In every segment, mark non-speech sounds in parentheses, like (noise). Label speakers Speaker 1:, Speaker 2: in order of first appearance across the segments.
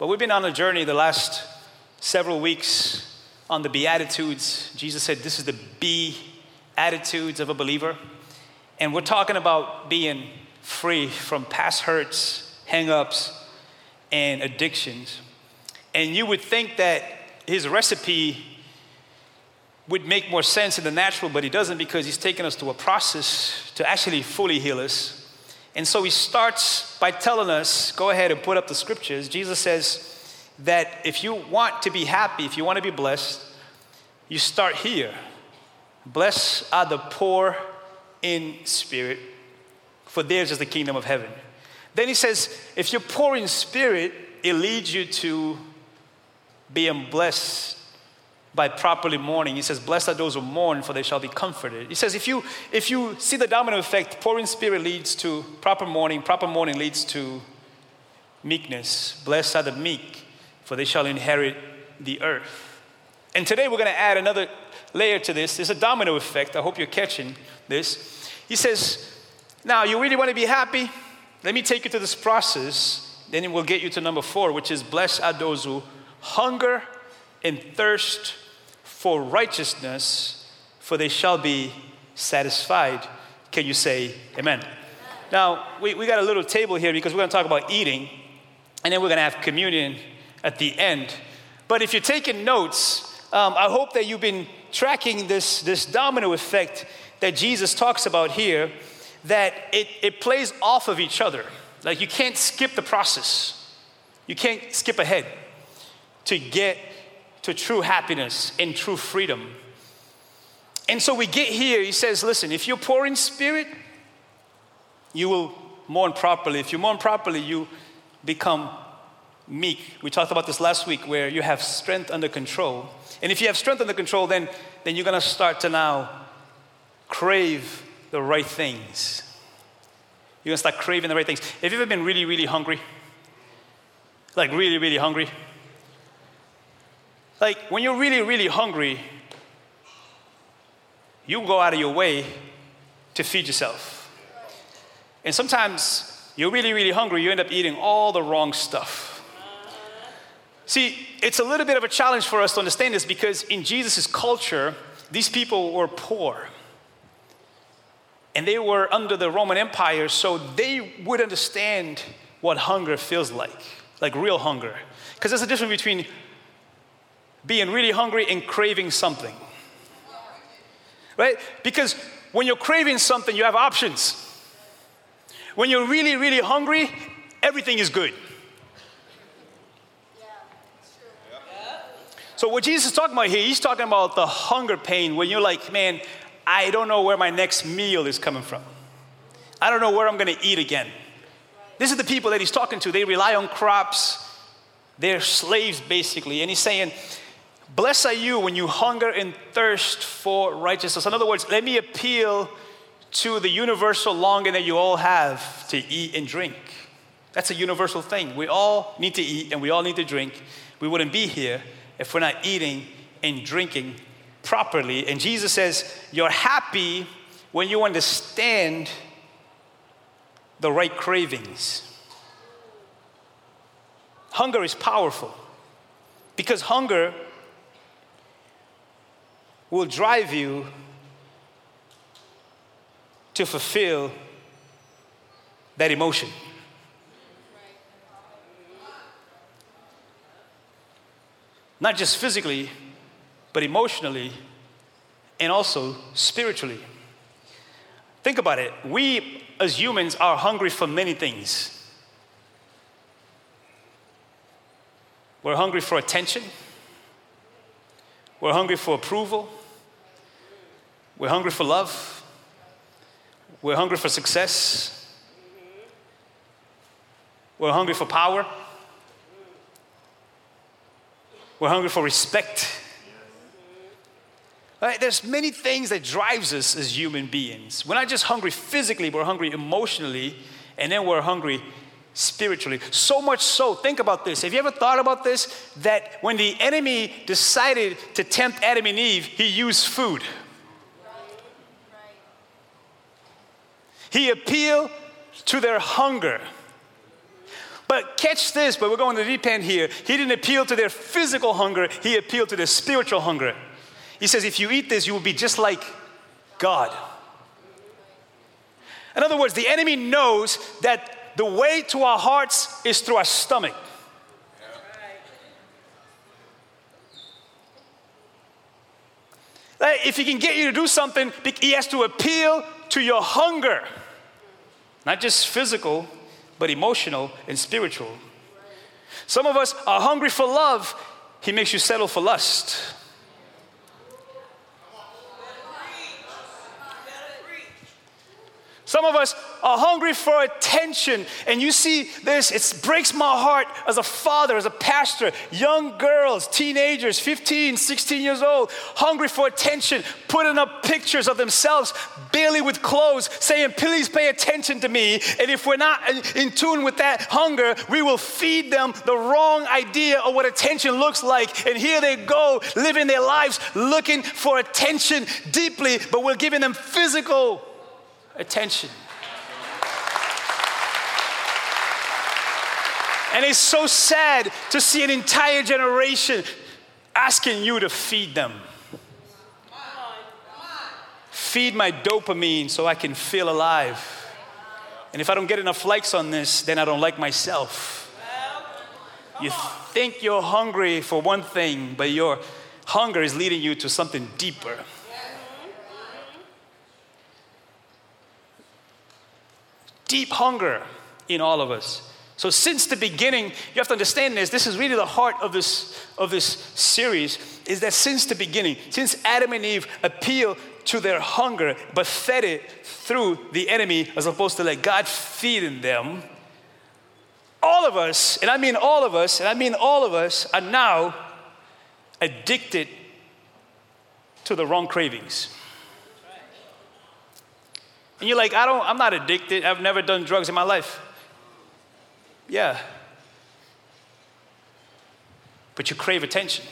Speaker 1: But we've been on a journey the last several weeks on the Beatitudes. Jesus said this is the B attitudes of a believer. And we're talking about being free from past hurts, hang ups, and addictions. And you would think that his recipe would make more sense in the natural, but he doesn't because he's taken us to a process to actually fully heal us. And so he starts by telling us go ahead and put up the scriptures. Jesus says that if you want to be happy, if you want to be blessed, you start here. Blessed are the poor in spirit, for theirs is the kingdom of heaven. Then he says, if you're poor in spirit, it leads you to being blessed by properly mourning. He says, Blessed are those who mourn, for they shall be comforted. He says, if you if you see the domino effect, poor in spirit leads to proper mourning, proper mourning leads to meekness. Blessed are the meek, for they shall inherit the earth. And today we're going to add another layer to this. There's a domino effect. I hope you're catching this. He says, Now, you really want to be happy? Let me take you to this process. Then it will get you to number four, which is blessed are those who hunger and thirst for righteousness, for they shall be satisfied. Can you say amen? Now, we, we got a little table here because we're going to talk about eating, and then we're going to have communion at the end. But if you're taking notes, um, I hope that you've been tracking this, this domino effect that Jesus talks about here, that it, it plays off of each other. Like you can't skip the process, you can't skip ahead to get to true happiness and true freedom. And so we get here, he says, listen, if you're poor in spirit, you will mourn properly. If you mourn properly, you become meek. We talked about this last week where you have strength under control. And if you have strength under control, then, then you're going to start to now crave the right things. You're going to start craving the right things. Have you ever been really, really hungry? Like, really, really hungry? Like, when you're really, really hungry, you go out of your way to feed yourself. And sometimes you're really, really hungry, you end up eating all the wrong stuff. See, it's a little bit of a challenge for us to understand this because in Jesus' culture, these people were poor. And they were under the Roman Empire, so they would understand what hunger feels like, like real hunger. Because there's a difference between being really hungry and craving something. Right? Because when you're craving something, you have options. When you're really, really hungry, everything is good. So, what Jesus is talking about here, he's talking about the hunger pain when you're like, man, I don't know where my next meal is coming from. I don't know where I'm going to eat again. This is the people that he's talking to. They rely on crops, they're slaves basically. And he's saying, Blessed are you when you hunger and thirst for righteousness. In other words, let me appeal to the universal longing that you all have to eat and drink. That's a universal thing. We all need to eat and we all need to drink. We wouldn't be here if we're not eating and drinking properly. And Jesus says, You're happy when you understand the right cravings. Hunger is powerful because hunger will drive you to fulfill that emotion. Not just physically, but emotionally and also spiritually. Think about it. We as humans are hungry for many things. We're hungry for attention. We're hungry for approval. We're hungry for love. We're hungry for success. We're hungry for power. We're hungry for respect. Right? There's many things that drives us as human beings. We're not just hungry physically, we're hungry emotionally, and then we're hungry spiritually. So much so, think about this. Have you ever thought about this? That when the enemy decided to tempt Adam and Eve, he used food. He appealed to their hunger. But catch this, but we're going to deep end here. He didn't appeal to their physical hunger, he appealed to their spiritual hunger. He says, if you eat this, you will be just like God. In other words, the enemy knows that the way to our hearts is through our stomach. If he can get you to do something, he has to appeal to your hunger. Not just physical, but emotional and spiritual. Some of us are hungry for love, he makes you settle for lust. Some of us are hungry for attention. And you see this, it breaks my heart as a father, as a pastor. Young girls, teenagers, 15, 16 years old, hungry for attention, putting up pictures of themselves, barely with clothes, saying, Please pay attention to me. And if we're not in tune with that hunger, we will feed them the wrong idea of what attention looks like. And here they go, living their lives looking for attention deeply, but we're giving them physical attention. And it's so sad to see an entire generation asking you to feed them. Feed my dopamine so I can feel alive. And if I don't get enough likes on this, then I don't like myself. You think you're hungry for one thing, but your hunger is leading you to something deeper. Deep hunger in all of us. So since the beginning, you have to understand this. This is really the heart of this of this series. Is that since the beginning, since Adam and Eve appealed to their hunger, but fed it through the enemy, as opposed to let God feed in them, all of us, and I mean all of us, and I mean all of us, are now addicted to the wrong cravings. And you're like, I don't, I'm not addicted. I've never done drugs in my life. Yeah. But you crave attention.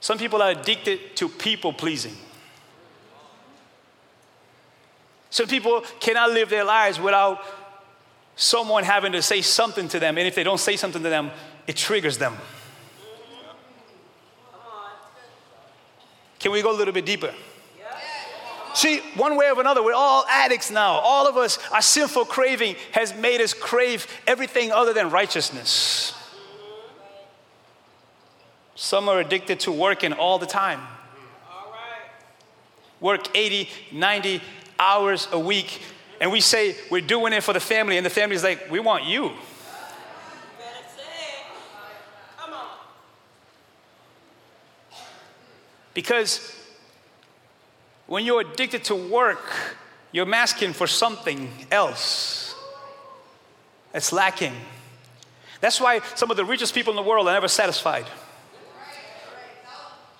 Speaker 1: Some people are addicted to people pleasing. Some people cannot live their lives without someone having to say something to them. And if they don't say something to them, it triggers them. Can we go a little bit deeper? See, one way or another, we're all addicts now. All of us, our sinful craving has made us crave everything other than righteousness. Some are addicted to working all the time. Work 80, 90 hours a week, and we say we're doing it for the family, and the family's like, we want you. Because when you're addicted to work, you're masking for something else that's lacking. That's why some of the richest people in the world are never satisfied.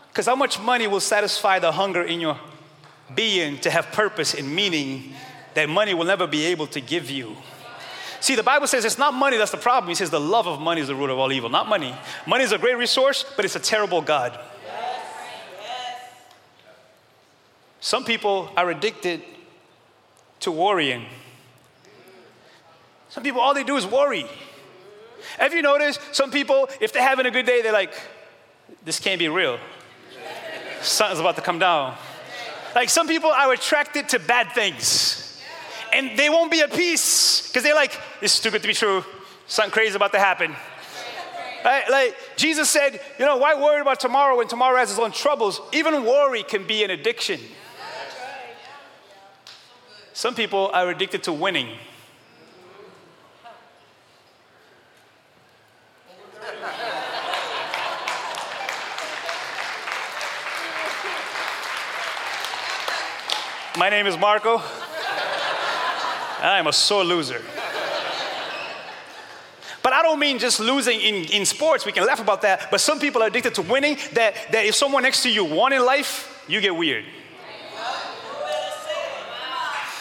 Speaker 1: Because how much money will satisfy the hunger in your being to have purpose and meaning that money will never be able to give you? See, the Bible says it's not money that's the problem. He says the love of money is the root of all evil, not money. Money is a great resource, but it's a terrible God. Some people are addicted to worrying. Some people, all they do is worry. Have you noticed some people, if they're having a good day, they're like, this can't be real. Something's about to come down. Like some people are attracted to bad things. And they won't be at peace because they're like, this is too good to be true. Something crazy about to happen. Right? Like Jesus said, you know, why worry about tomorrow when tomorrow has its own troubles? Even worry can be an addiction. Some people are addicted to winning. My name is Marco. I am a sore loser. But I don't mean just losing in, in sports. We can laugh about that. But some people are addicted to winning, that, that if someone next to you won in life, you get weird.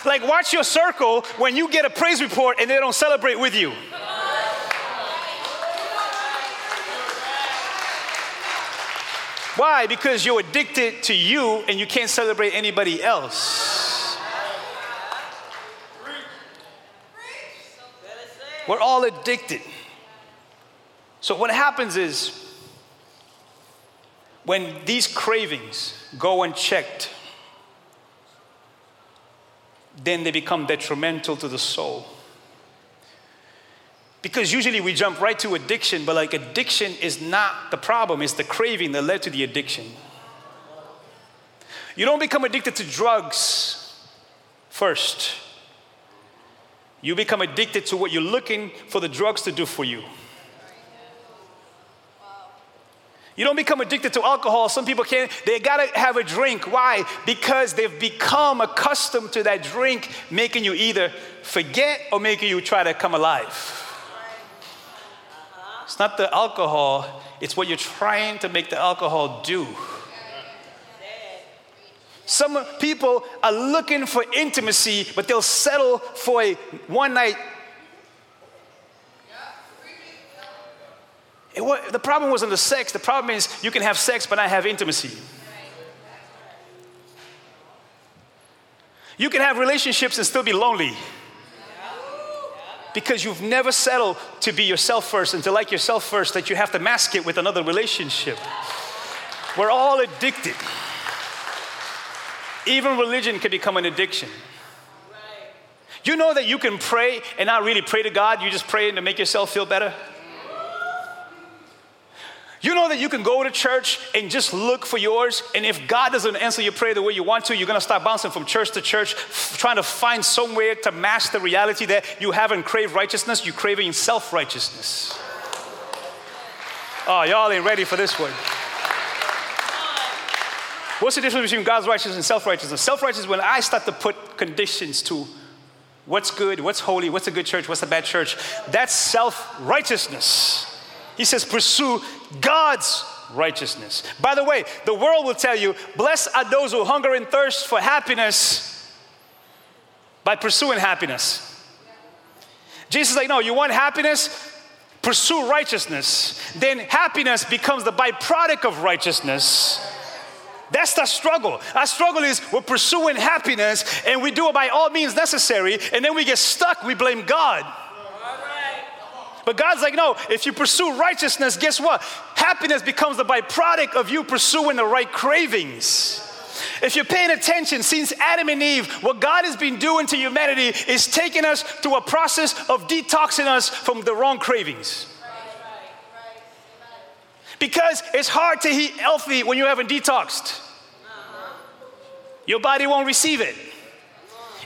Speaker 1: Like, watch your circle when you get a praise report and they don't celebrate with you. Why? Because you're addicted to you and you can't celebrate anybody else. We're all addicted. So, what happens is when these cravings go unchecked, then they become detrimental to the soul. Because usually we jump right to addiction, but like addiction is not the problem, it's the craving that led to the addiction. You don't become addicted to drugs first. You become addicted to what you're looking for the drugs to do for you. You don't become addicted to alcohol. Some people can't, they gotta have a drink. Why? Because they've become accustomed to that drink making you either forget or making you try to come alive. It's not the alcohol, it's what you're trying to make the alcohol do. Some people are looking for intimacy, but they'll settle for a one night. The problem wasn't the sex, the problem is you can have sex but not have intimacy. You can have relationships and still be lonely because you've never settled to be yourself first and to like yourself first that you have to mask it with another relationship. We're all addicted. Even religion can become an addiction. You know that you can pray and not really pray to God, you just pray to make yourself feel better? You know that you can go to church and just look for yours, and if God doesn't answer your prayer the way you want to, you're gonna start bouncing from church to church, f- trying to find somewhere to mask the reality that you haven't craved righteousness, you're craving self righteousness. Oh, ah, y'all ain't ready for this one. What's the difference between God's righteousness and self righteousness? Self righteousness when I start to put conditions to what's good, what's holy, what's a good church, what's a bad church. That's self righteousness. He says, pursue God's righteousness. By the way, the world will tell you, blessed are those who hunger and thirst for happiness by pursuing happiness. Jesus is like, no, you want happiness? Pursue righteousness. Then happiness becomes the byproduct of righteousness. That's the struggle. Our struggle is we're pursuing happiness and we do it by all means necessary, and then we get stuck, we blame God. But God's like, no, if you pursue righteousness, guess what? Happiness becomes the byproduct of you pursuing the right cravings. If you're paying attention, since Adam and Eve, what God has been doing to humanity is taking us through a process of detoxing us from the wrong cravings. Because it's hard to eat healthy when you haven't detoxed. Your body won't receive it,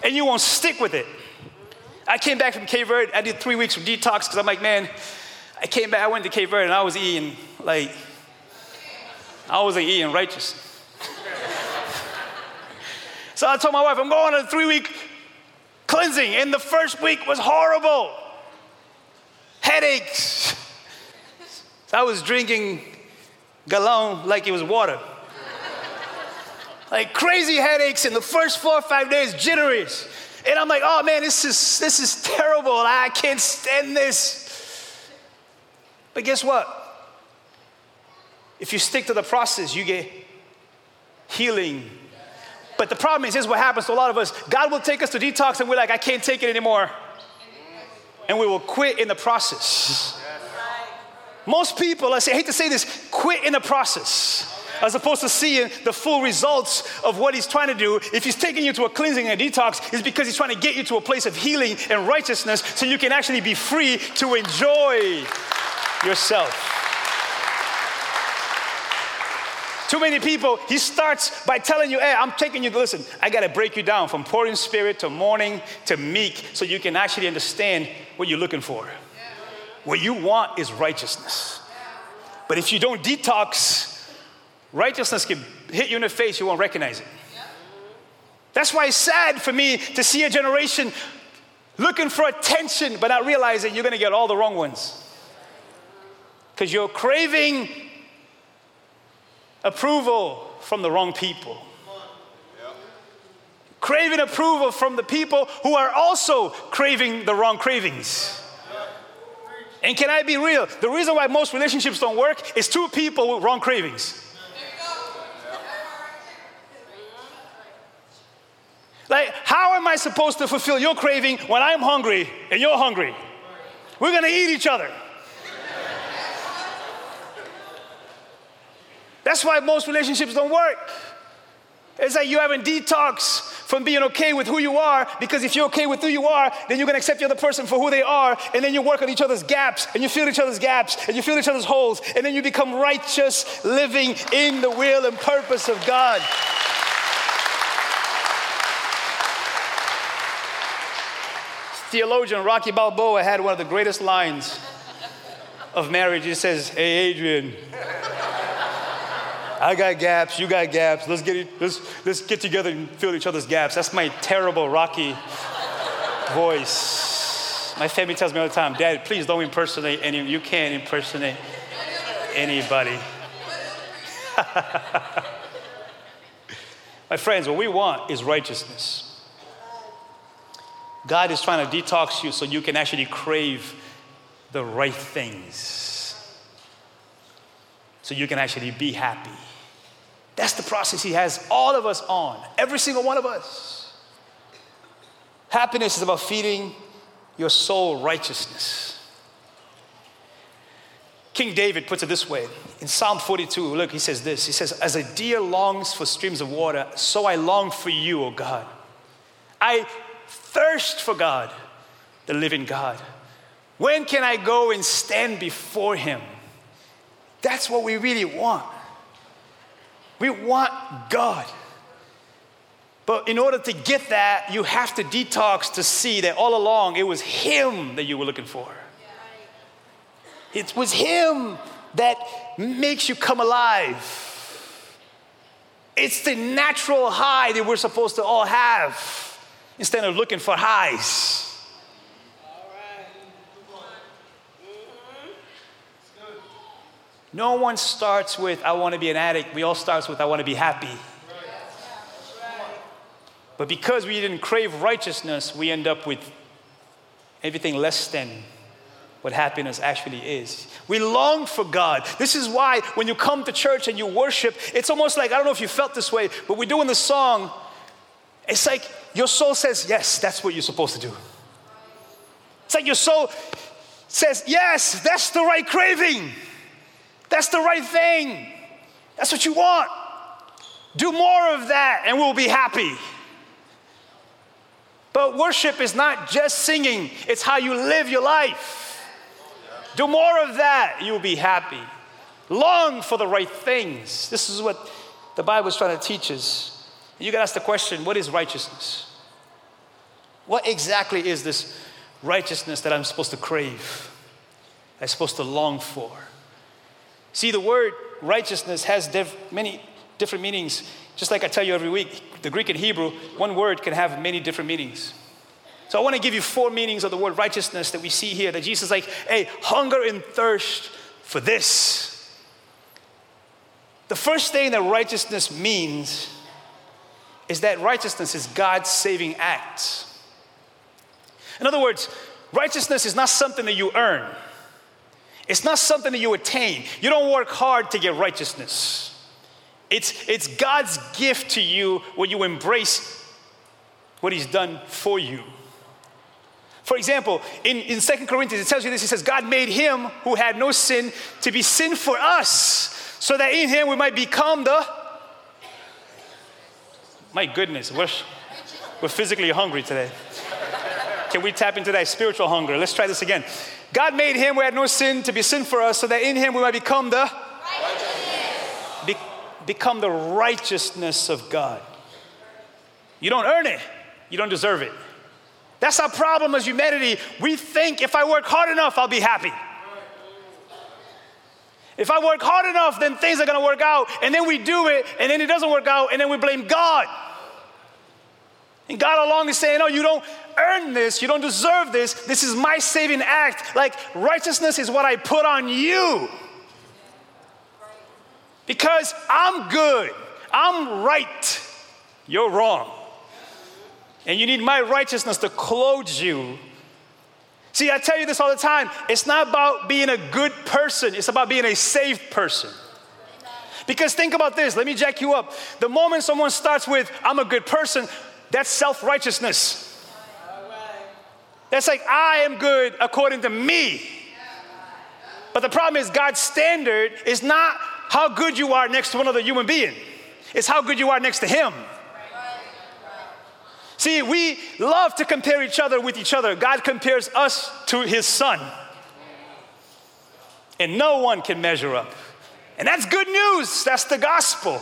Speaker 1: and you won't stick with it. I came back from Cape Verde. I did three weeks of detox because I'm like, man, I came back, I went to Cape Verde and I was eating like, I wasn't eating righteous. (laughs) so I told my wife, I'm going on a three week cleansing, and the first week was horrible. Headaches. So I was drinking galon like it was water. like crazy headaches in the first four or five days, jitteries. And I'm like, oh man, this is, this is terrible. I can't stand this. But guess what? If you stick to the process, you get healing. But the problem is, here's what happens to a lot of us God will take us to detox, and we're like, I can't take it anymore. And we will quit in the process. Most people, I, say, I hate to say this, quit in the process as opposed to seeing the full results of what he's trying to do. If he's taking you to a cleansing and a detox, it's because he's trying to get you to a place of healing and righteousness so you can actually be free to enjoy yourself. Too many people, he starts by telling you, hey, I'm taking you, listen, I gotta break you down from poor in spirit to mourning to meek so you can actually understand what you're looking for. What you want is righteousness. But if you don't detox, Righteousness can hit you in the face, you won't recognize it. That's why it's sad for me to see a generation looking for attention but not realizing you're going to get all the wrong ones. Because you're craving approval from the wrong people. Craving approval from the people who are also craving the wrong cravings. And can I be real? The reason why most relationships don't work is two people with wrong cravings. Like, how am I supposed to fulfill your craving when I'm hungry and you're hungry? We're gonna eat each other. That's why most relationships don't work. It's like you haven't detox from being okay with who you are because if you're okay with who you are, then you're gonna accept the other person for who they are, and then you work on each other's gaps, and you fill each other's gaps, and you fill each other's holes, and then you become righteous living in the will and purpose of God. Theologian Rocky Balboa had one of the greatest lines of marriage. He says, Hey, Adrian. I got gaps, you got gaps. Let's get, let's, let's get together and fill each other's gaps. That's my terrible Rocky voice. My family tells me all the time, Dad, please don't impersonate any. You can't impersonate anybody. (laughs) my friends, what we want is righteousness. God is trying to detox you so you can actually crave the right things. So you can actually be happy. That's the process He has all of us on, every single one of us. Happiness is about feeding your soul righteousness. King David puts it this way in Psalm 42. Look, he says this He says, As a deer longs for streams of water, so I long for you, O God. I thirst for God, the living God. When can I go and stand before Him? That's what we really want. We want God. But in order to get that, you have to detox to see that all along it was Him that you were looking for. It was Him that makes you come alive. It's the natural high that we're supposed to all have instead of looking for highs. No one starts with, I want to be an addict. We all starts with, I want to be happy. But because we didn't crave righteousness, we end up with everything less than what happiness actually is. We long for God. This is why when you come to church and you worship, it's almost like, I don't know if you felt this way, but we're doing the song. It's like your soul says, Yes, that's what you're supposed to do. It's like your soul says, Yes, that's the right craving. That's the right thing. That's what you want. Do more of that and we'll be happy. But worship is not just singing, it's how you live your life. Do more of that, you'll be happy. Long for the right things. This is what the Bible is trying to teach us. You can ask the question what is righteousness? What exactly is this righteousness that I'm supposed to crave? I'm supposed to long for? See, the word righteousness has many different meanings. Just like I tell you every week, the Greek and Hebrew, one word can have many different meanings. So I want to give you four meanings of the word righteousness that we see here. That Jesus like, hey, hunger and thirst for this. The first thing that righteousness means is that righteousness is God's saving act. In other words, righteousness is not something that you earn. It's not something that you attain. You don't work hard to get righteousness. It's, it's God's gift to you when you embrace what He's done for you. For example, in, in 2 Corinthians, it tells you this it says, God made Him who had no sin to be sin for us, so that in Him we might become the. My goodness, we're, we're physically hungry today. Can we tap into that spiritual hunger? Let's try this again. God made him who had no sin to be sin for us so that in him we might become the be, become the righteousness of God. You don't earn it. You don't deserve it. That's our problem as humanity. We think if I work hard enough, I'll be happy. If I work hard enough, then things are going to work out. And then we do it, and then it doesn't work out, and then we blame God. And God along is saying, No, you don't earn this. You don't deserve this. This is my saving act. Like righteousness is what I put on you. Because I'm good. I'm right. You're wrong. And you need my righteousness to clothe you. See, I tell you this all the time. It's not about being a good person, it's about being a saved person. Because think about this, let me jack you up. The moment someone starts with, I'm a good person, that's self righteousness. That's like, I am good according to me. But the problem is, God's standard is not how good you are next to another human being, it's how good you are next to Him. See, we love to compare each other with each other. God compares us to His Son. And no one can measure up. And that's good news. That's the gospel.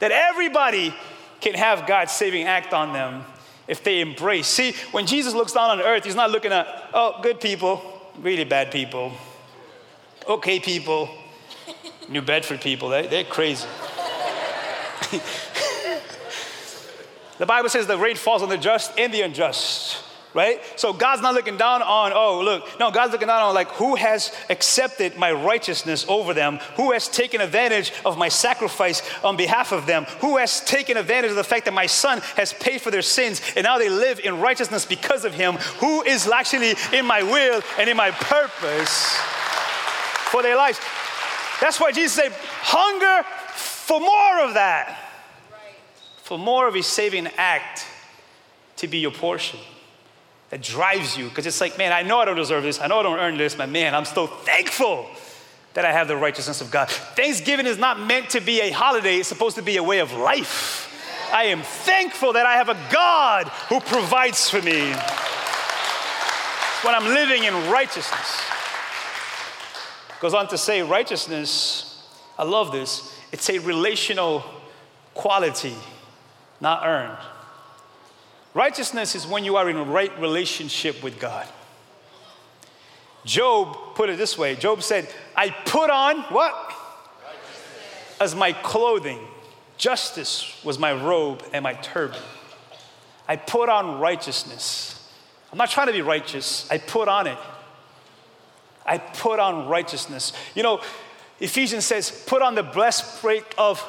Speaker 1: That everybody can have God's saving act on them if they embrace. See, when Jesus looks down on earth, he's not looking at, oh, good people, really bad people, okay people, New Bedford people, they, they're crazy. (laughs) the Bible says the rain falls on the just and the unjust right? So God's not looking down on, oh, look, no, God's looking down on like who has accepted my righteousness over them, who has taken advantage of my sacrifice on behalf of them, who has taken advantage of the fact that my son has paid for their sins and now they live in righteousness because of him, who is actually in my will and in my purpose for their lives. That's why Jesus said, hunger for more of that, for more of a saving act to be your portion that drives you because it's like, man, I know I don't deserve this. I know I don't earn this, but man, I'm still thankful that I have the righteousness of God. Thanksgiving is not meant to be a holiday, it's supposed to be a way of life. I am thankful that I have a God who provides for me when I'm living in righteousness. Goes on to say, righteousness, I love this, it's a relational quality, not earned. Righteousness is when you are in a right relationship with God. Job put it this way Job said, I put on what? As my clothing. Justice was my robe and my turban. I put on righteousness. I'm not trying to be righteous, I put on it. I put on righteousness. You know, Ephesians says, put on the breastplate of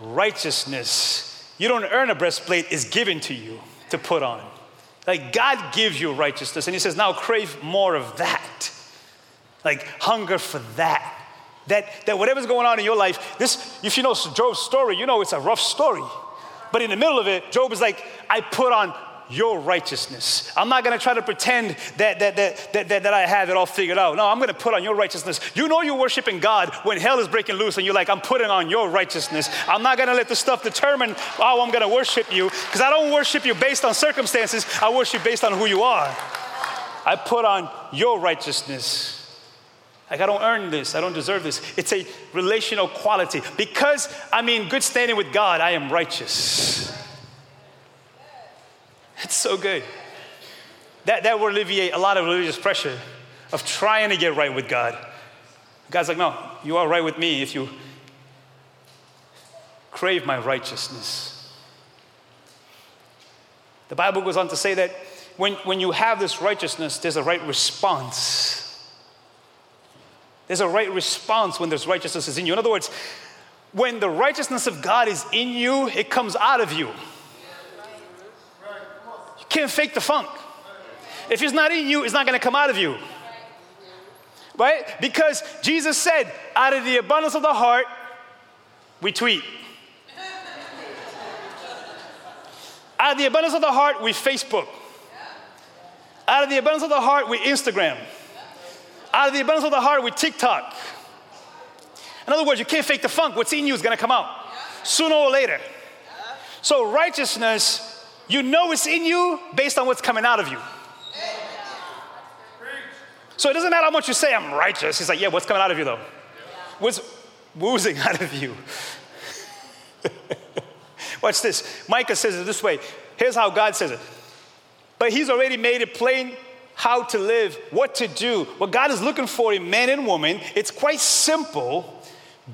Speaker 1: righteousness. You don't earn a breastplate, it's given to you to put on. Like God gives you righteousness, and He says, now crave more of that. Like hunger for that. That, that whatever's going on in your life, this, if you know Job's story, you know it's a rough story. But in the middle of it, Job is like, I put on your righteousness. I'm not gonna try to pretend that, that, that, that, that, I have it all figured out. No, I'm gonna put on your righteousness. You know you're worshiping God when hell is breaking loose and you're like, I'm putting on your righteousness. I'm not gonna let the stuff determine how I'm gonna worship you because I don't worship you based on circumstances, I worship based on who you are. I put on your righteousness. Like, I don't earn this. I don't deserve this. It's a relational quality. Because I'm in good standing with God, I am righteous. It's so good. That, that will alleviate a lot of religious pressure of trying to get right with God. God's like, no, you are right with me if you crave my righteousness. The Bible goes on to say that when, when you have this righteousness, there's a right response. There's a right response when there's righteousness is in you. In other words, when the righteousness of God is in you, it comes out of you. Can't fake the funk. If it's not in you, it's not going to come out of you. Right? Because Jesus said, out of the abundance of the heart, we tweet. out of the abundance of the heart, we Facebook. Out of the abundance of the heart, we Instagram. Out of the abundance of the heart, we TikTok. In other words, you can't fake the funk. What's in you is going to come out sooner or later. So, righteousness you know it's in you based on what's coming out of you. So it doesn't matter how much you say, I'm righteous. He's like, yeah, what's coming out of you though? What's woozing (laughs) out of you? Watch this. Micah says it this way. Here's how God says it. But he's already made it plain how to live, what to do. What God is looking for in man and woman, it's quite simple.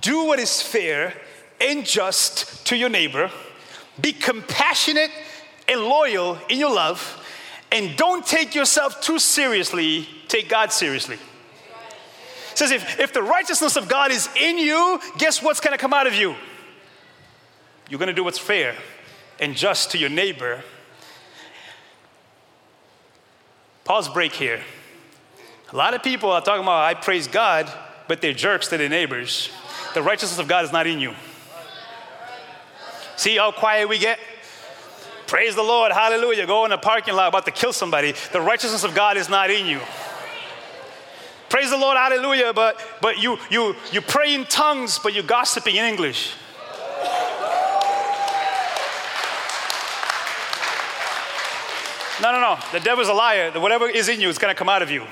Speaker 1: Do what is fair and just to your neighbor. Be compassionate and loyal in your love, and don't take yourself too seriously, take God seriously. It says if, if the righteousness of God is in you, guess what's gonna come out of you? You're gonna do what's fair and just to your neighbor. Pause break here. A lot of people are talking about I praise God, but they're jerks to their neighbors. The righteousness of God is not in you. See how quiet we get? Praise the Lord, hallelujah. Go in a parking lot about to kill somebody. The righteousness of God is not in you. Praise the Lord, hallelujah. But but you you you pray in tongues, but you're gossiping in English. No, no, no. The devil's a liar. Whatever is in you is going to come out of you.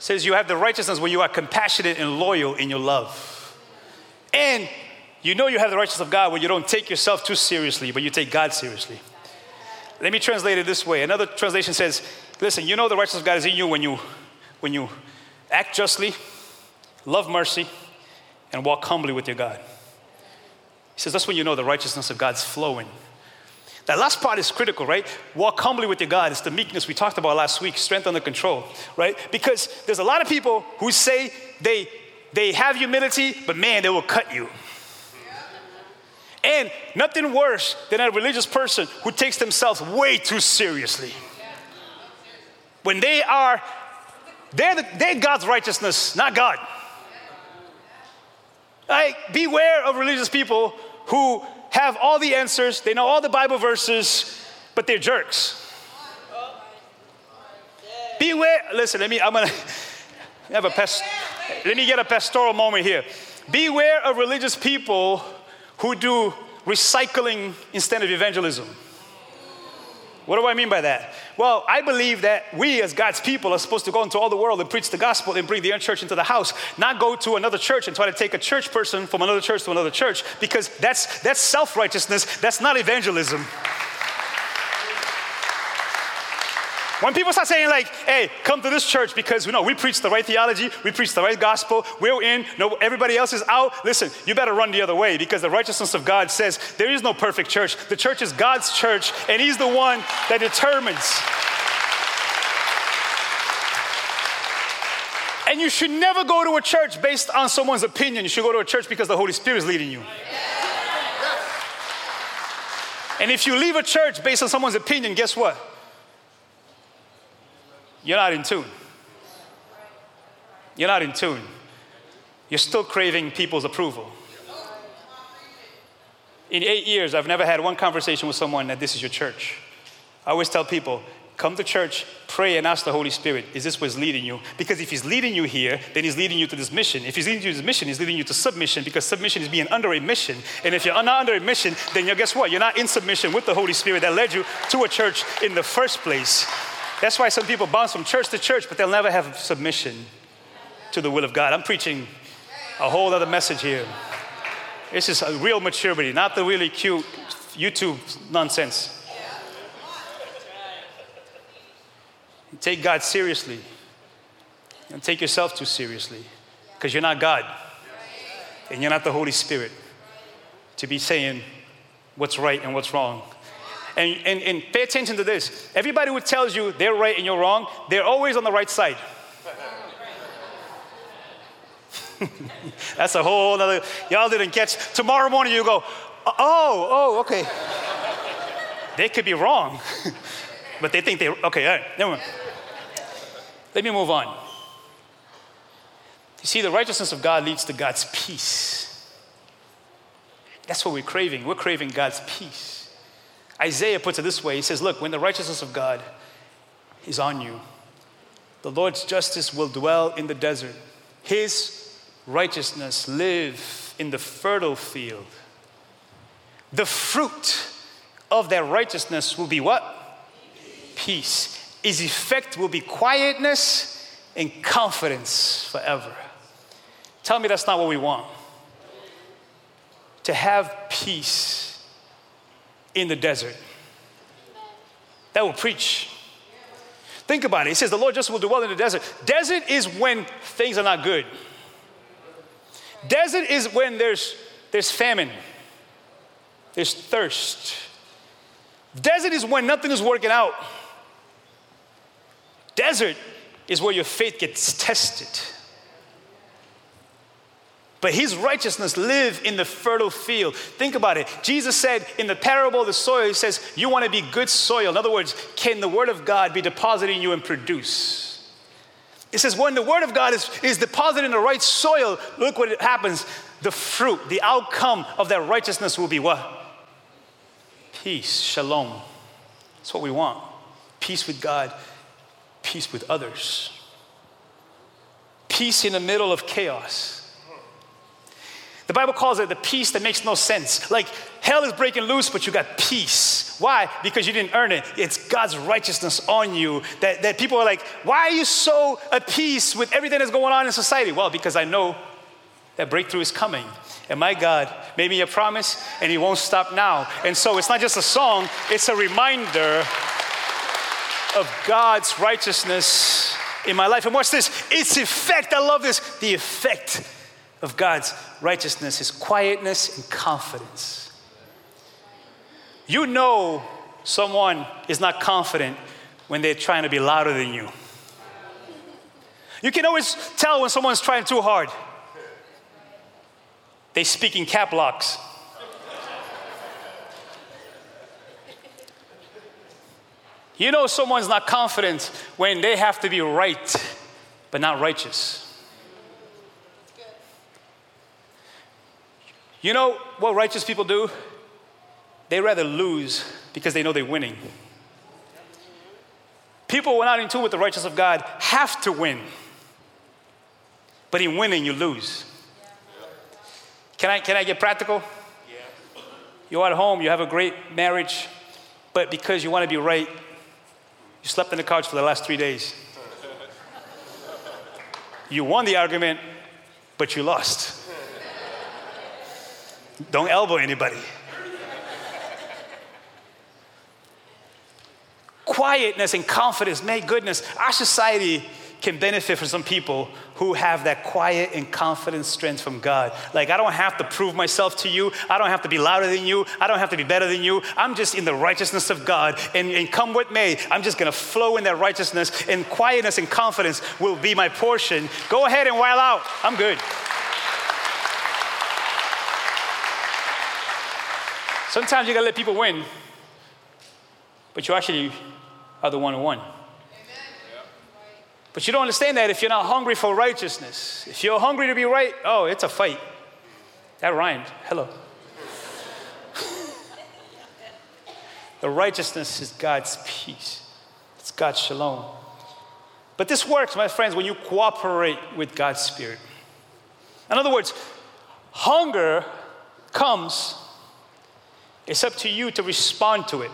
Speaker 1: says you have the righteousness where you are compassionate and loyal in your love. And you know you have the righteousness of God where you don't take yourself too seriously, but you take God seriously. Let me translate it this way. Another translation says, listen, you know the righteousness of God is in you when you when you act justly, love mercy, and walk humbly with your God. He says that's when you know the righteousness of God's flowing that last part is critical, right? Walk humbly with your God. It's the meekness we talked about last week, strength under control, right? Because there's a lot of people who say they, they have humility, but man, they will cut you. And nothing worse than a religious person who takes themselves way too seriously. When they are, they're, the, they're God's righteousness, not God. Like, beware of religious people who have all the answers, they know all the Bible verses, but they're jerks. Beware, listen, let me, I'm gonna (laughs) have a pest, let me get a pastoral moment here. Beware of religious people who do recycling instead of evangelism. What do I mean by that? Well, I believe that we as God's people are supposed to go into all the world and preach the gospel and bring the church into the house, not go to another church and try to take a church person from another church to another church because that's that's self-righteousness, that's not evangelism. When people start saying like, "Hey, come to this church because you know we preach the right theology, we preach the right gospel, we're in, no everybody else is out." Listen, you better run the other way because the righteousness of God says there is no perfect church. The church is God's church, and He's the one that determines. And you should never go to a church based on someone's opinion. You should go to a church because the Holy Spirit is leading you. And if you leave a church based on someone's opinion, guess what? You're not in tune. You're not in tune. You're still craving people's approval. In eight years, I've never had one conversation with someone that this is your church. I always tell people, come to church, pray, and ask the Holy Spirit, is this what's leading you? Because if He's leading you here, then He's leading you to this mission. If He's leading you to this mission, He's leading you to submission because submission is being under a mission. And if you're not under a mission, then you're, guess what? You're not in submission with the Holy Spirit that led you to a church in the first place. That's why some people bounce from church to church, but they'll never have submission to the will of God. I'm preaching a whole other message here. This is a real maturity, not the really cute YouTube nonsense. take God seriously. And take yourself too seriously. Because you're not God. And you're not the Holy Spirit to be saying what's right and what's wrong. And, and, and pay attention to this. Everybody who tells you they're right and you're wrong, they're always on the right side. (laughs) That's a whole other, y'all didn't catch. Tomorrow morning you go, oh, oh, okay. they could be wrong, (laughs) but they think they, okay, all right, never mind. Let me move on. You see, the righteousness of God leads to God's peace. That's what we're craving. We're craving God's peace. Isaiah puts it this way He says, Look, when the righteousness of God is on you, the Lord's justice will dwell in the desert, His righteousness live in the fertile field. The fruit of that righteousness will be what? Peace. His effect will be quietness and confidence forever. Tell me that's not what we want. To have peace in the desert. That will preach. Think about it. He says, The Lord just will dwell in the desert. Desert is when things are not good. Desert is when there's, there's famine, there's thirst. Desert is when nothing is working out. Desert is where your faith gets tested but his righteousness live in the fertile field. Think about it. Jesus said in the parable of the soil, he says, You want to be good soil. In other words, can the word of God be deposited in you and produce? It says, when the word of God is, is deposited in the right soil, look what happens. The fruit, the outcome of that righteousness will be what? peace, shalom. That's what we want peace with God, peace with others, peace in the middle of chaos. The Bible calls it the peace that makes no sense. Like hell is breaking loose, but you got peace. Why? Because you didn't earn it. It's God's righteousness on you that, that people are like, why are you so at peace with everything that's going on in society? Well, because I know that breakthrough is coming. And my God made me a promise, and He won't stop now. And so it's not just a song, it's a reminder of God's righteousness in my life. And watch this its effect, I love this, the effect of God's righteousness is quietness and confidence. You know someone is not confident when they're trying to be louder than you. You can always tell when someone's trying too hard. They speak in cap locks. You know someone's not confident when they have to be right, but not righteous. You know what righteous people do? They rather lose because they know they're winning. People who are not in tune with the righteousness of God have to win. But in winning, you lose. Can I, can I get practical? You're at home, you have a great marriage, but because you want to be right, you slept on the couch for the last three days. (laughs) You won the argument, but you lost. Don't elbow anybody. Quietness and confidence, may goodness, our society can benefit from some people who have that quiet and confident strength from God. Like, I don't have to prove myself to you. I don't have to be louder than you. I don't have to be better than you. I'm just in the righteousness of God. And, and come what may, I'm just going to flow in that righteousness, and quietness and confidence will be my portion. Go ahead and while out. I'm good. Sometimes you gotta let people win, but you actually are the one who won. But you don't understand that if you're not hungry for righteousness. If you're hungry to be right, oh, it's a fight. That rhymed. Hello. (laughs) the righteousness is God's peace, it's God's shalom. But this works, my friends, when you cooperate with God's Spirit. In other words, hunger comes it's up to you to respond to it.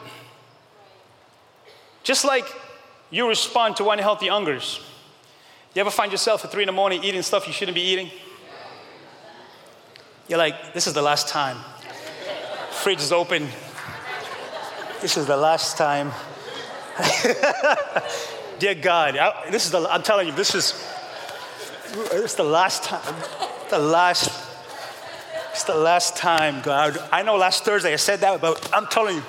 Speaker 1: Just like you respond to unhealthy hungers. You ever find yourself at three in the morning eating stuff you shouldn't be eating? You're like, this is the last time. Fridge is open. This is the last time. (laughs) Dear God, I, this is the, I'm telling you, this is, this is the last time, the last it's the last time, God. I know last Thursday I said that, but I'm telling you. (laughs)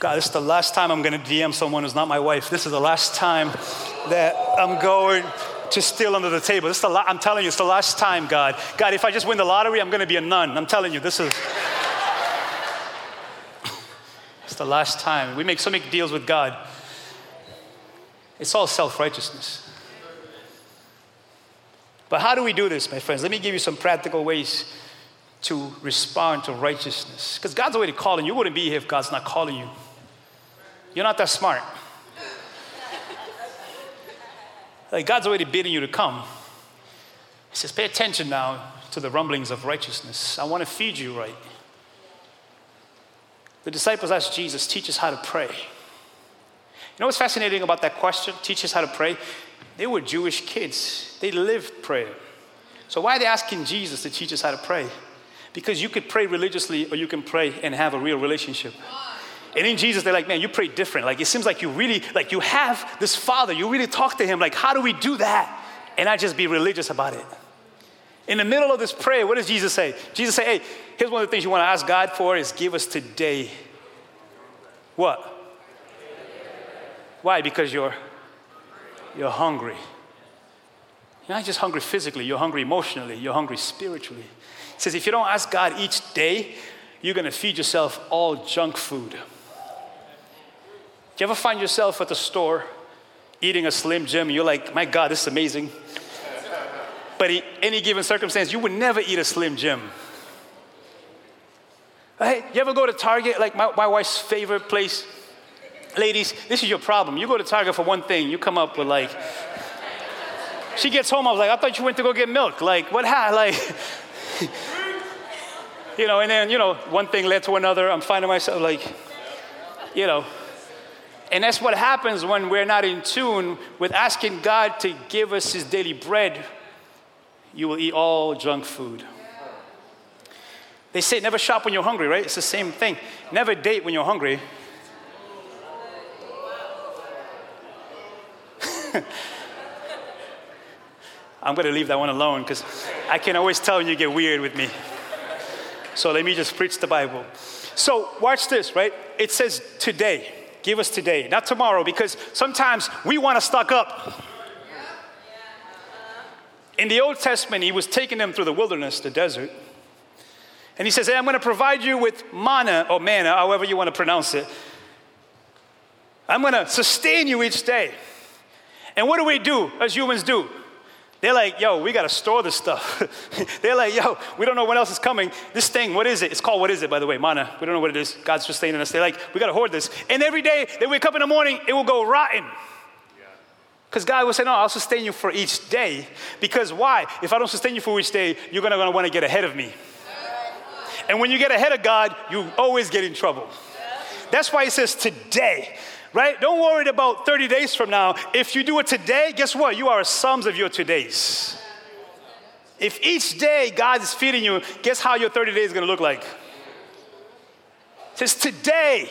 Speaker 1: God, this is the last time I'm going to DM someone who's not my wife. This is the last time that I'm going to steal under the table. This is the la- I'm telling you, it's the last time, God. God, if I just win the lottery, I'm going to be a nun. I'm telling you, this is. (laughs) it's the last time. We make so many deals with God. It's all self righteousness. But how do we do this, my friends? Let me give you some practical ways to respond to righteousness. Because God's already calling you. Wouldn't be here if God's not calling you. You're not that smart. like God's already bidding you to come. He says, pay attention now to the rumblings of righteousness. I want to feed you right. The disciples asked Jesus, teach us how to pray. You know what's fascinating about that question? Teach us how to pray. They were Jewish kids, they lived prayer. So, why are they asking Jesus to teach us how to pray? Because you could pray religiously or you can pray and have a real relationship. And in Jesus, they're like, man, you pray different. Like, it seems like you really, like, you have this Father. You really talk to Him. Like, how do we do that? And not just be religious about it. In the middle of this prayer, what does Jesus say? Jesus say, hey, here's one of the things you want to ask God for is give us today. What? Why? Because you're you're hungry. You're not just hungry physically, you're hungry emotionally, you're hungry spiritually. It says if you don't ask God each day, you're going to feed yourself all junk food. Do you ever find yourself at the store eating a Slim Jim? and You're like, my God, this is amazing. but in any given circumstance, you would never eat a Slim Jim. Hey, you ever go to Target? Like my, my wife's favorite place. Ladies, this is your problem. You go to Target for one thing, you come up with like, she gets home, I was like, I thought you went to go get milk. Like, what ha (laughs) like you know, and then, you know, one thing led to another. I'm finding myself like, you know. And that's what happens when we're not in tune with asking God to give us his daily bread. You will eat all junk food. They say never shop when you're hungry, right? It's the same thing. Never date when you're hungry. (laughs) I'm going to leave that one alone because I can always tell when you get weird with me. So let me just preach the Bible. So watch this, right? It says today. Give us today, not tomorrow, because sometimes we want to stock up. In the Old Testament, he was taking them through the wilderness, the desert. And he says, Hey, I'm going to provide you with manna or manna, however you want to pronounce it. I'm going to sustain you each day. And what do we do as humans do? They're like, yo, we got to store this stuff. (laughs) They're like, yo, we don't know when else is coming. This thing, what is it? It's called what is it, by the way? manna. We don't know what it is. God's sustaining us. They're like, we got to hoard this. And every day they wake up in the morning, it will go rotten. Because God will say, no, I'll sustain you for each day. Because why? If I don't sustain you for each day, you're to want to get ahead of me. And when you get ahead of God, you always get in trouble. That's why he says today right? Don't worry about 30 days from now. If you do it today, guess what? You are a sums of your todays. If each day God is feeding you, guess how your 30 days is going to look like? It says today.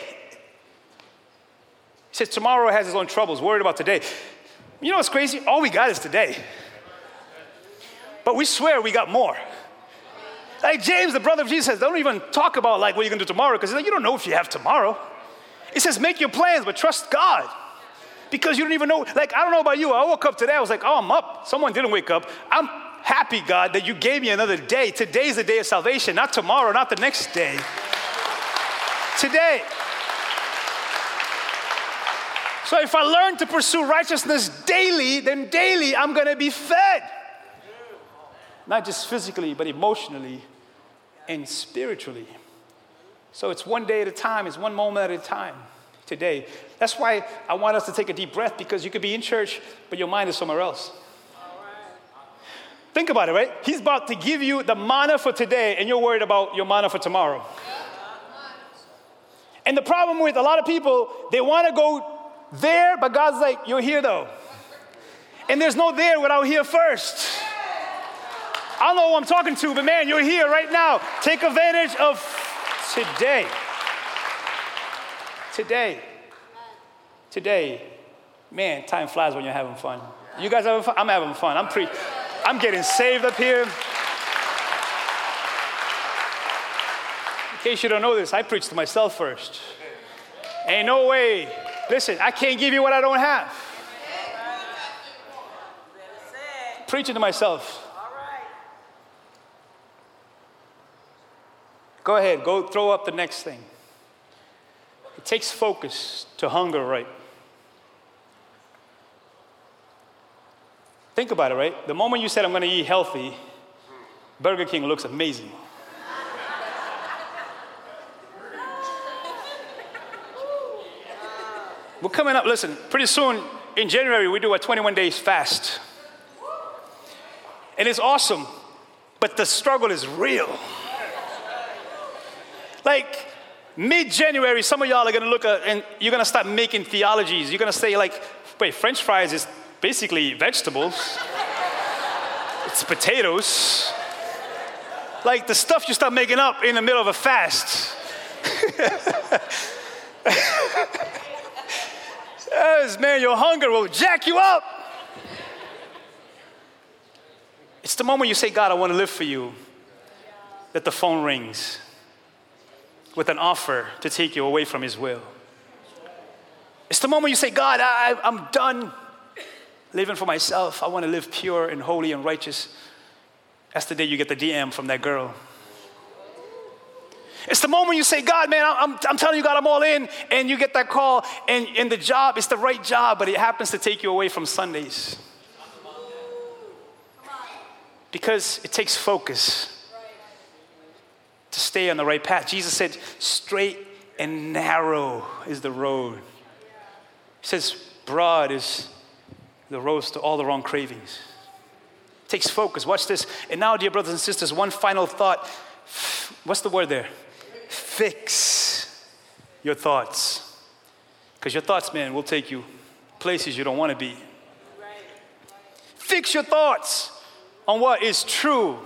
Speaker 1: He says tomorrow has its own troubles. Worried about today. You know what's crazy? All we got is today. But we swear we got more. Like James, the brother of Jesus, says, don't even talk about like what you're gonna do tomorrow, because like, you don't know if you have tomorrow. It says, make your plans, but trust God. Because you don't even know. Like, I don't know about you. I woke up today, I was like, oh, I'm up. Someone didn't wake up. I'm happy, God, that you gave me another day. Today's the day of salvation, not tomorrow, not the next day. Today. So if I learn to pursue righteousness daily, then daily I'm gonna be fed. Not just physically, but emotionally and spiritually. So it's one day at a time, it's one moment at a time today. That's why I want us to take a deep breath because you could be in church, but your mind is somewhere else. Think about it, right? He's about to give you the manna for today, and you're worried about your manna for tomorrow. And the problem with a lot of people, they want to go there, but God's like, you're here though. And there's no there without here first. I don't know who I'm talking to, but man, you're here right now. Take advantage of Today. Today. Today. Man, time flies when you're having fun. You guys having fun? I'm having fun. I'm pre I'm getting saved up here. In case you don't know this, I preach to myself first. Ain't no way. Listen, I can't give you what I don't have. Preaching to myself. Go ahead, go throw up the next thing. It takes focus to hunger right. Think about it, right? The moment you said, I'm to eat healthy, Burger King looks amazing. We're coming up, listen, pretty soon in January, we do a 21 days fast. And it's awesome, but the struggle is real. Like mid January, some of y'all are gonna look at and you're gonna start making theologies. You're gonna say, like, wait, French fries is basically vegetables, (laughs) it's potatoes. Like the stuff you start making up in the middle of a fast. (laughs) yes, man, your hunger will jack you up. It's the moment you say, God, I want to live for you, that the phone rings with an offer to take you away from His will. It's the moment you say, God, I, I'm done living for myself. I want to live pure and holy and righteous. That's the day you get the DM from that girl. It's the moment you say, God, man, I'm, I'm telling you, God, I'm all in. And you get that call, and, and the job, it's the right job, but it happens to take you away from Sundays. Because it takes focus to stay on the right path. Jesus said, straight and narrow is the road. He says, broad is the road to all the wrong cravings. It takes focus. Watch this. And now, dear brothers and sisters, one final thought. What's the word there? Fix your thoughts. Because your thoughts, man, will take you places you don't want to be. Fix your thoughts on what is true,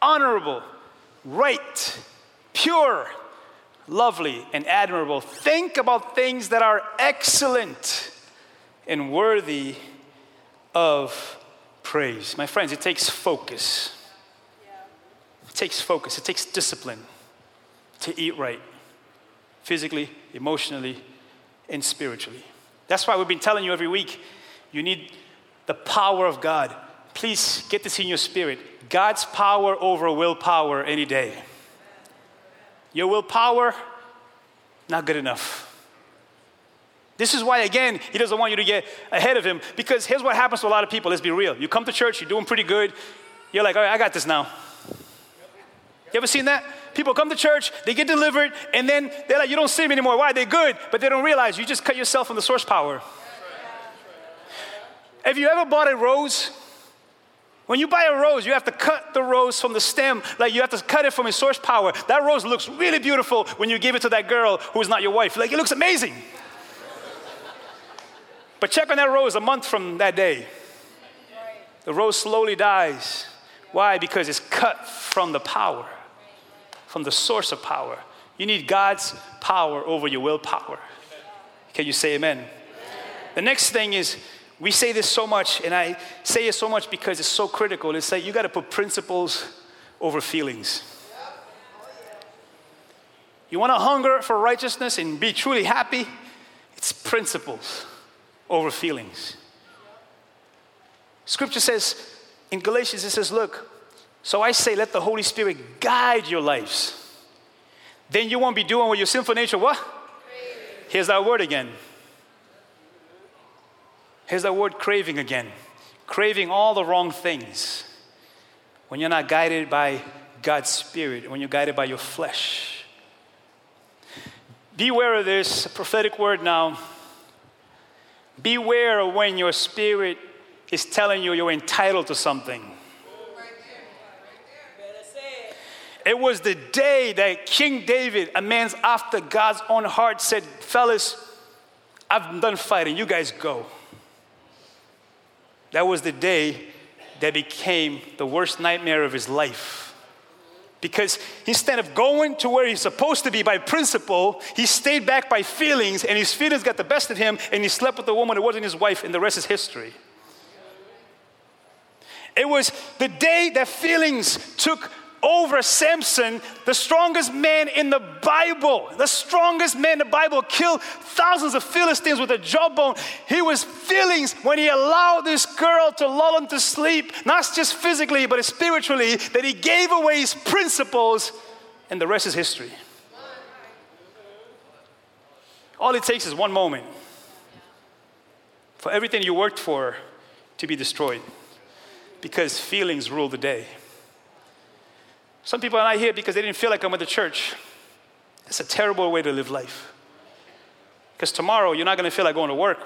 Speaker 1: honorable, right, pure, lovely, and admirable. Think about things that are excellent and worthy of praise. My friends, it takes focus. It takes focus, it takes discipline to eat right, physically, emotionally, and spiritually. That's why we've been telling you every week you need the power of God. Please get this in your spirit. God's power over willpower any day. Your willpower, not good enough. This is why, again, he doesn't want you to get ahead of him because here's what happens to a lot of people. Let's be real. You come to church, you're doing pretty good. You're like, all right, I got this now. You ever seen that? People come to church, they get delivered, and then they're like, you don't see them anymore. Why? They're good, but they don't realize you just cut yourself from the source power. Have you ever bought a rose? When you buy a rose, you have to cut the rose from the stem, like you have to cut it from its source power. That rose looks really beautiful when you give it to that girl who is not your wife. Like it looks amazing. but check on that rose a month from that day. The rose slowly dies. Why? Because it's cut from the power, from the source of power. You need God's power over your willpower. Can you say amen? amen? The next thing is we say this so much, and I say it so much because it's so critical. It's like you got to put principles over feelings. You want to hunger for righteousness and be truly happy? It's principles over feelings. Scripture says in Galatians, it says, Look, so I say, let the Holy Spirit guide your lives. Then you won't be doing what your sinful nature, what? Here's that word again Here's that word craving again craving all the wrong things. When you're not guided by God's Spirit, when you're guided by your flesh. Beware of this prophetic word now. Beware of when your spirit is telling you you're entitled to something. It was the day that King David, a man after God's own heart, said, Fellas, I've done fighting, you guys go. That was the day that became the worst nightmare of his life. Because instead of going to where he's supposed to be by principle, he stayed back by feelings, and his feelings got the best of him, and he slept with a woman who wasn't his wife, and the rest is history. It was the day that feelings took over Samson, the strongest man in the Bible. The strongest man in the Bible killed thousands of Philistines with a jawbone. He was feelings when he allowed this girl to lull him to sleep, not just physically, but spiritually, that he gave away his principles, and the rest is history. All it takes is one moment for everything you worked for to be destroyed because feelings rule the day. Some people are not here because they didn't feel like with the church. It's a terrible way to live life. Because tomorrow you're not going to feel like going to work,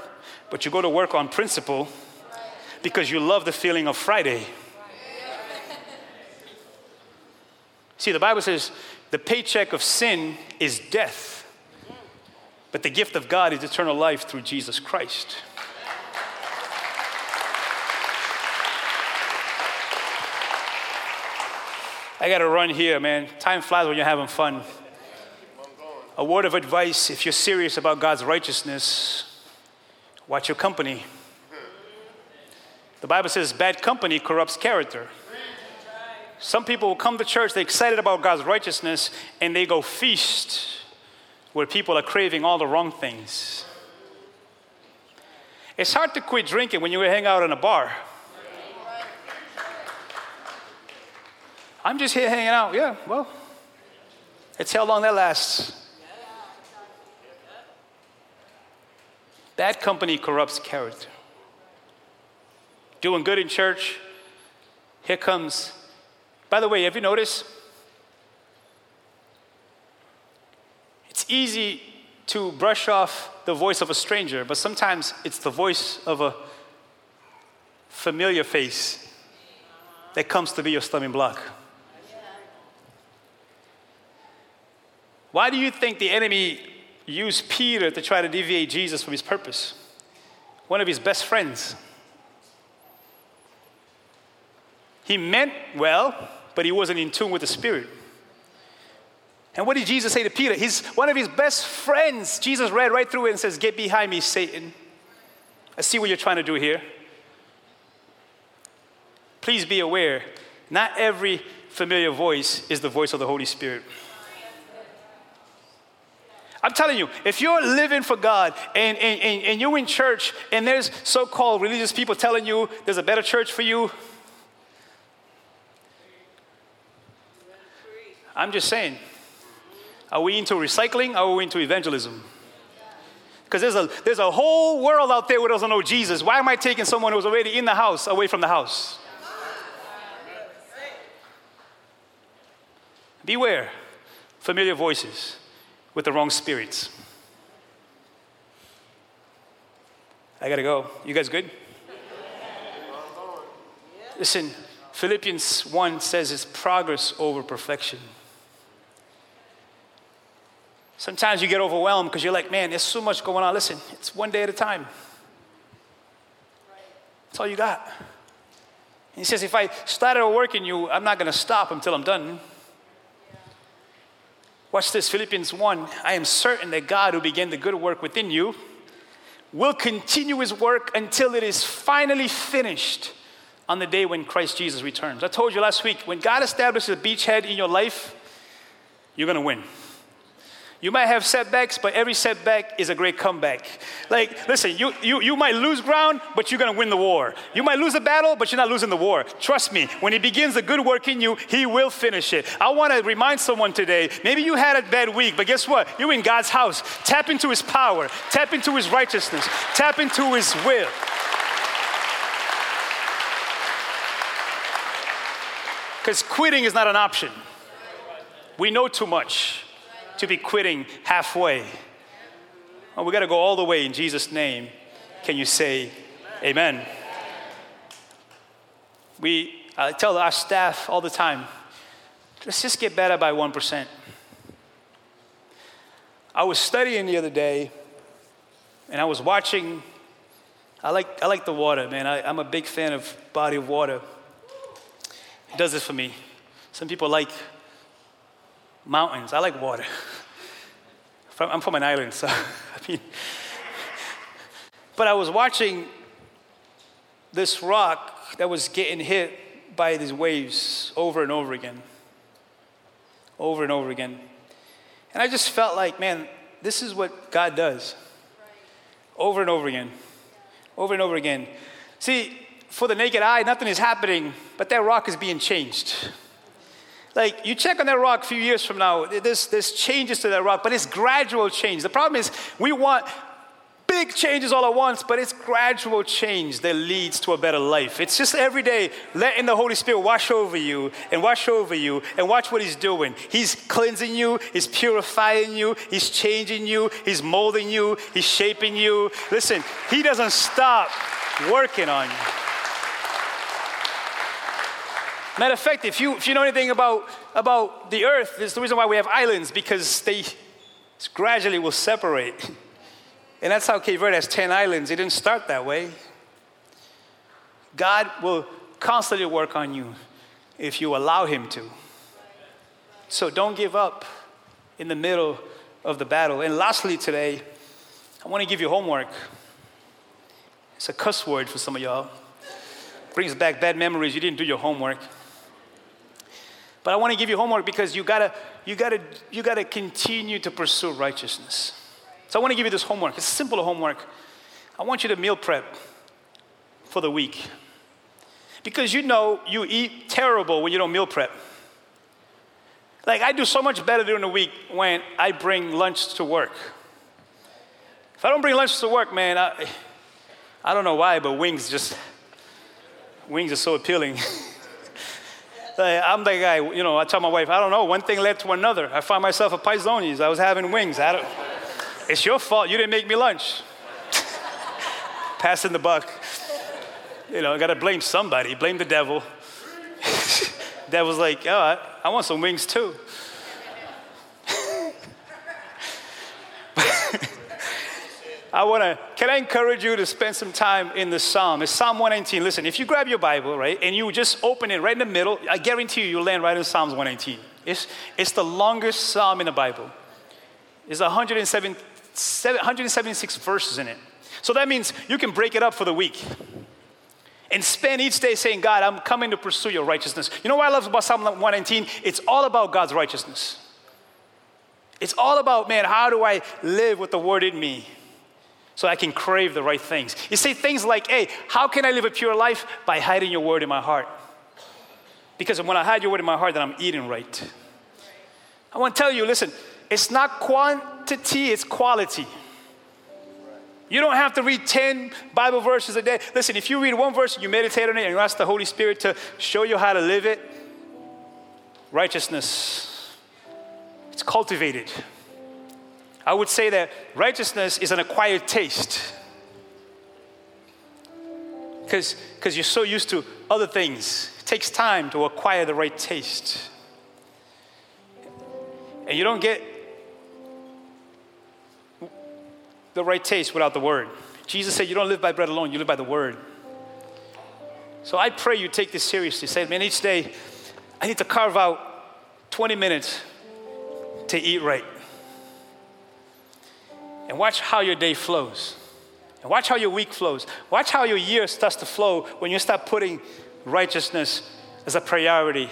Speaker 1: but you go to work on principle because you love the feeling of Friday. See, the Bible says the paycheck of sin is death, but the gift of God is eternal life through Jesus Christ. I got to run here, man. Time flies when you're having fun. A word of advice if you're serious about God's righteousness, watch your company. The Bible says bad company corrupts character. Some people will come to church, they're excited about God's righteousness, and they go feast where people are craving all the wrong things. It's hard to quit drinking when you hang out in a bar. I'm just here hanging out. Yeah, well, it's how long that lasts. Bad company corrupts character. Doing good in church, here comes. By the way, have you noticed? It's easy to brush off the voice of a stranger, but sometimes it's the voice of a familiar face that comes to be your stumbling block. Why do you think the enemy used Peter to try to deviate Jesus from his purpose? One of his best friends. He meant well, but he wasn't in tune with the Spirit. And what did Jesus say to Peter? He's one of his best friends. Jesus read right through it and says, Get behind me, Satan. I see what you're trying to do here. Please be aware, not every familiar voice is the voice of the Holy Spirit. I'm telling you, if you're living for God and, and, and, and you're in church and there's so called religious people telling you there's a better church for you, I'm just saying, are we into recycling or are we into evangelism? Because there's a, there's a whole world out there who doesn't know Jesus. Why am I taking someone who's already in the house away from the house? Beware familiar voices with the wrong spirits. I gotta go. You guys good? Listen, Philippians 1 says it's progress over perfection. Sometimes you get overwhelmed because you're like, man, there's so much going on. Listen, it's one day at a time. That's all you got. He says, if I started a work in you, I'm not going to stop until I'm done. Watch this Philippians 1. I am certain that God who began the good work within you will continue his work until it is finally finished on the day when Christ Jesus returns. I told you last week, when God establishes a beachhead in your life, you're going to win. You might have setbacks, but every setback is a great comeback. Like, listen, you, you, you might lose ground, but you're gonna win the war. You might lose a battle, but you're not losing the war. Trust me, when He begins the good work in you, He will finish it. I wanna remind someone today maybe you had a bad week, but guess what? You're in God's house. Tap into His power, tap into His righteousness, tap into His will. Because quitting is not an option. We know too much to be quitting halfway. Oh, we got to go all the way in Jesus' name. Can you say amen? We I tell our staff all the time let's just get better by 1%. I was studying the other day and I was watching. I like, I like the water, man. I, I'm a big fan of body of water. It does this for me. Some people like mountains. I like water. I'm from an island, so (laughs) I mean. But I was watching this rock that was getting hit by these waves over and over again. Over and over again. And I just felt like, man, this is what God does. Over and over again. Over and over again. See, for the naked eye, nothing is happening, but that rock is being changed. Like, you check on that rock a few years from now, there's, there's changes to that rock, but it's gradual change. The problem is, we want big changes all at once, but it's gradual change that leads to a better life. It's just every day letting the Holy Spirit wash over you and wash over you and watch what He's doing. He's cleansing you, He's purifying you, He's changing you, He's molding you, He's shaping you. Listen, He doesn't stop working on you. Matter of fact, if you, if you know anything about, about the earth, there's the reason why we have islands, because they gradually will separate. (laughs) And that's how Cape Verde has 10 islands. It didn't start that way. God will constantly work on you if you allow Him to. So don't give up in the middle of the battle. And lastly, today, I want to give you homework. It's a cuss word for some of y'all. Brings back bad memories. You didn't do your homework. But I want to give you homework because you gotta, you gotta, you gotta continue to pursue righteousness. So I want to give you this homework. It's simple homework. I want you to meal prep for the week. Because you know you eat terrible when you don't meal prep. Like I do so much better during the week when I bring lunch to work. If I don't bring lunch to work, man, I, I don't know why, but wings just, wings are so appealing. (laughs) I'm the guy, you know, I tell my wife, I don't know, one thing led to another. I find myself at Paizones. I was having wings. It's your fault. You didn't make me lunch. (laughs) Passing the buck. You know, I got to blame somebody. Blame the devil. (laughs) Devil's like, oh, I, I want some wings too. I want to, can I encourage you to spend some time in the Psalm? It's Psalm 119. Listen, if you grab your Bible, right, and you just open it right in the middle, I guarantee you, you'll land right in Psalms 119. It's, it's the longest Psalm in the Bible. There's 107, 176 verses in it. So that means you can break it up for the week and spend each day saying, God, I'm coming to pursue your righteousness. You know what I love about Psalm 119? It's all about God's righteousness. It's all about, man, how do I live with the word in me so I can crave the right things? You say things like, hey, how can I live a pure life? By hiding your word in my heart. Because when I hide your word in my heart, then I'm eating right. I want to tell you, listen, it's not quantity, it's quality. You don't have to read 10 Bible verses a day. Listen, if you read one verse, you meditate on it, and you ask the Holy Spirit to show you how to live it, righteousness, it's cultivated. I would say that righteousness is an acquired taste. Because you're so used to other things. It takes time to acquire the right taste. And you don't get the right taste without the word. Jesus said, You don't live by bread alone, you live by the word. So I pray you take this seriously. Say, man, each day I need to carve out 20 minutes to eat right. And watch how your day flows. And watch how your week flows. Watch how your year starts to flow when you start putting righteousness as a priority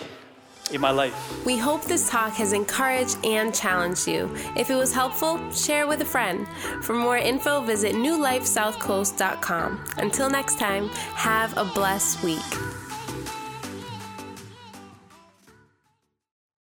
Speaker 1: in my life.
Speaker 2: We hope this talk has encouraged and challenged you. If it was helpful, share it with a friend. For more info, visit newlifesouthcoast.com. Until next time, have a blessed week.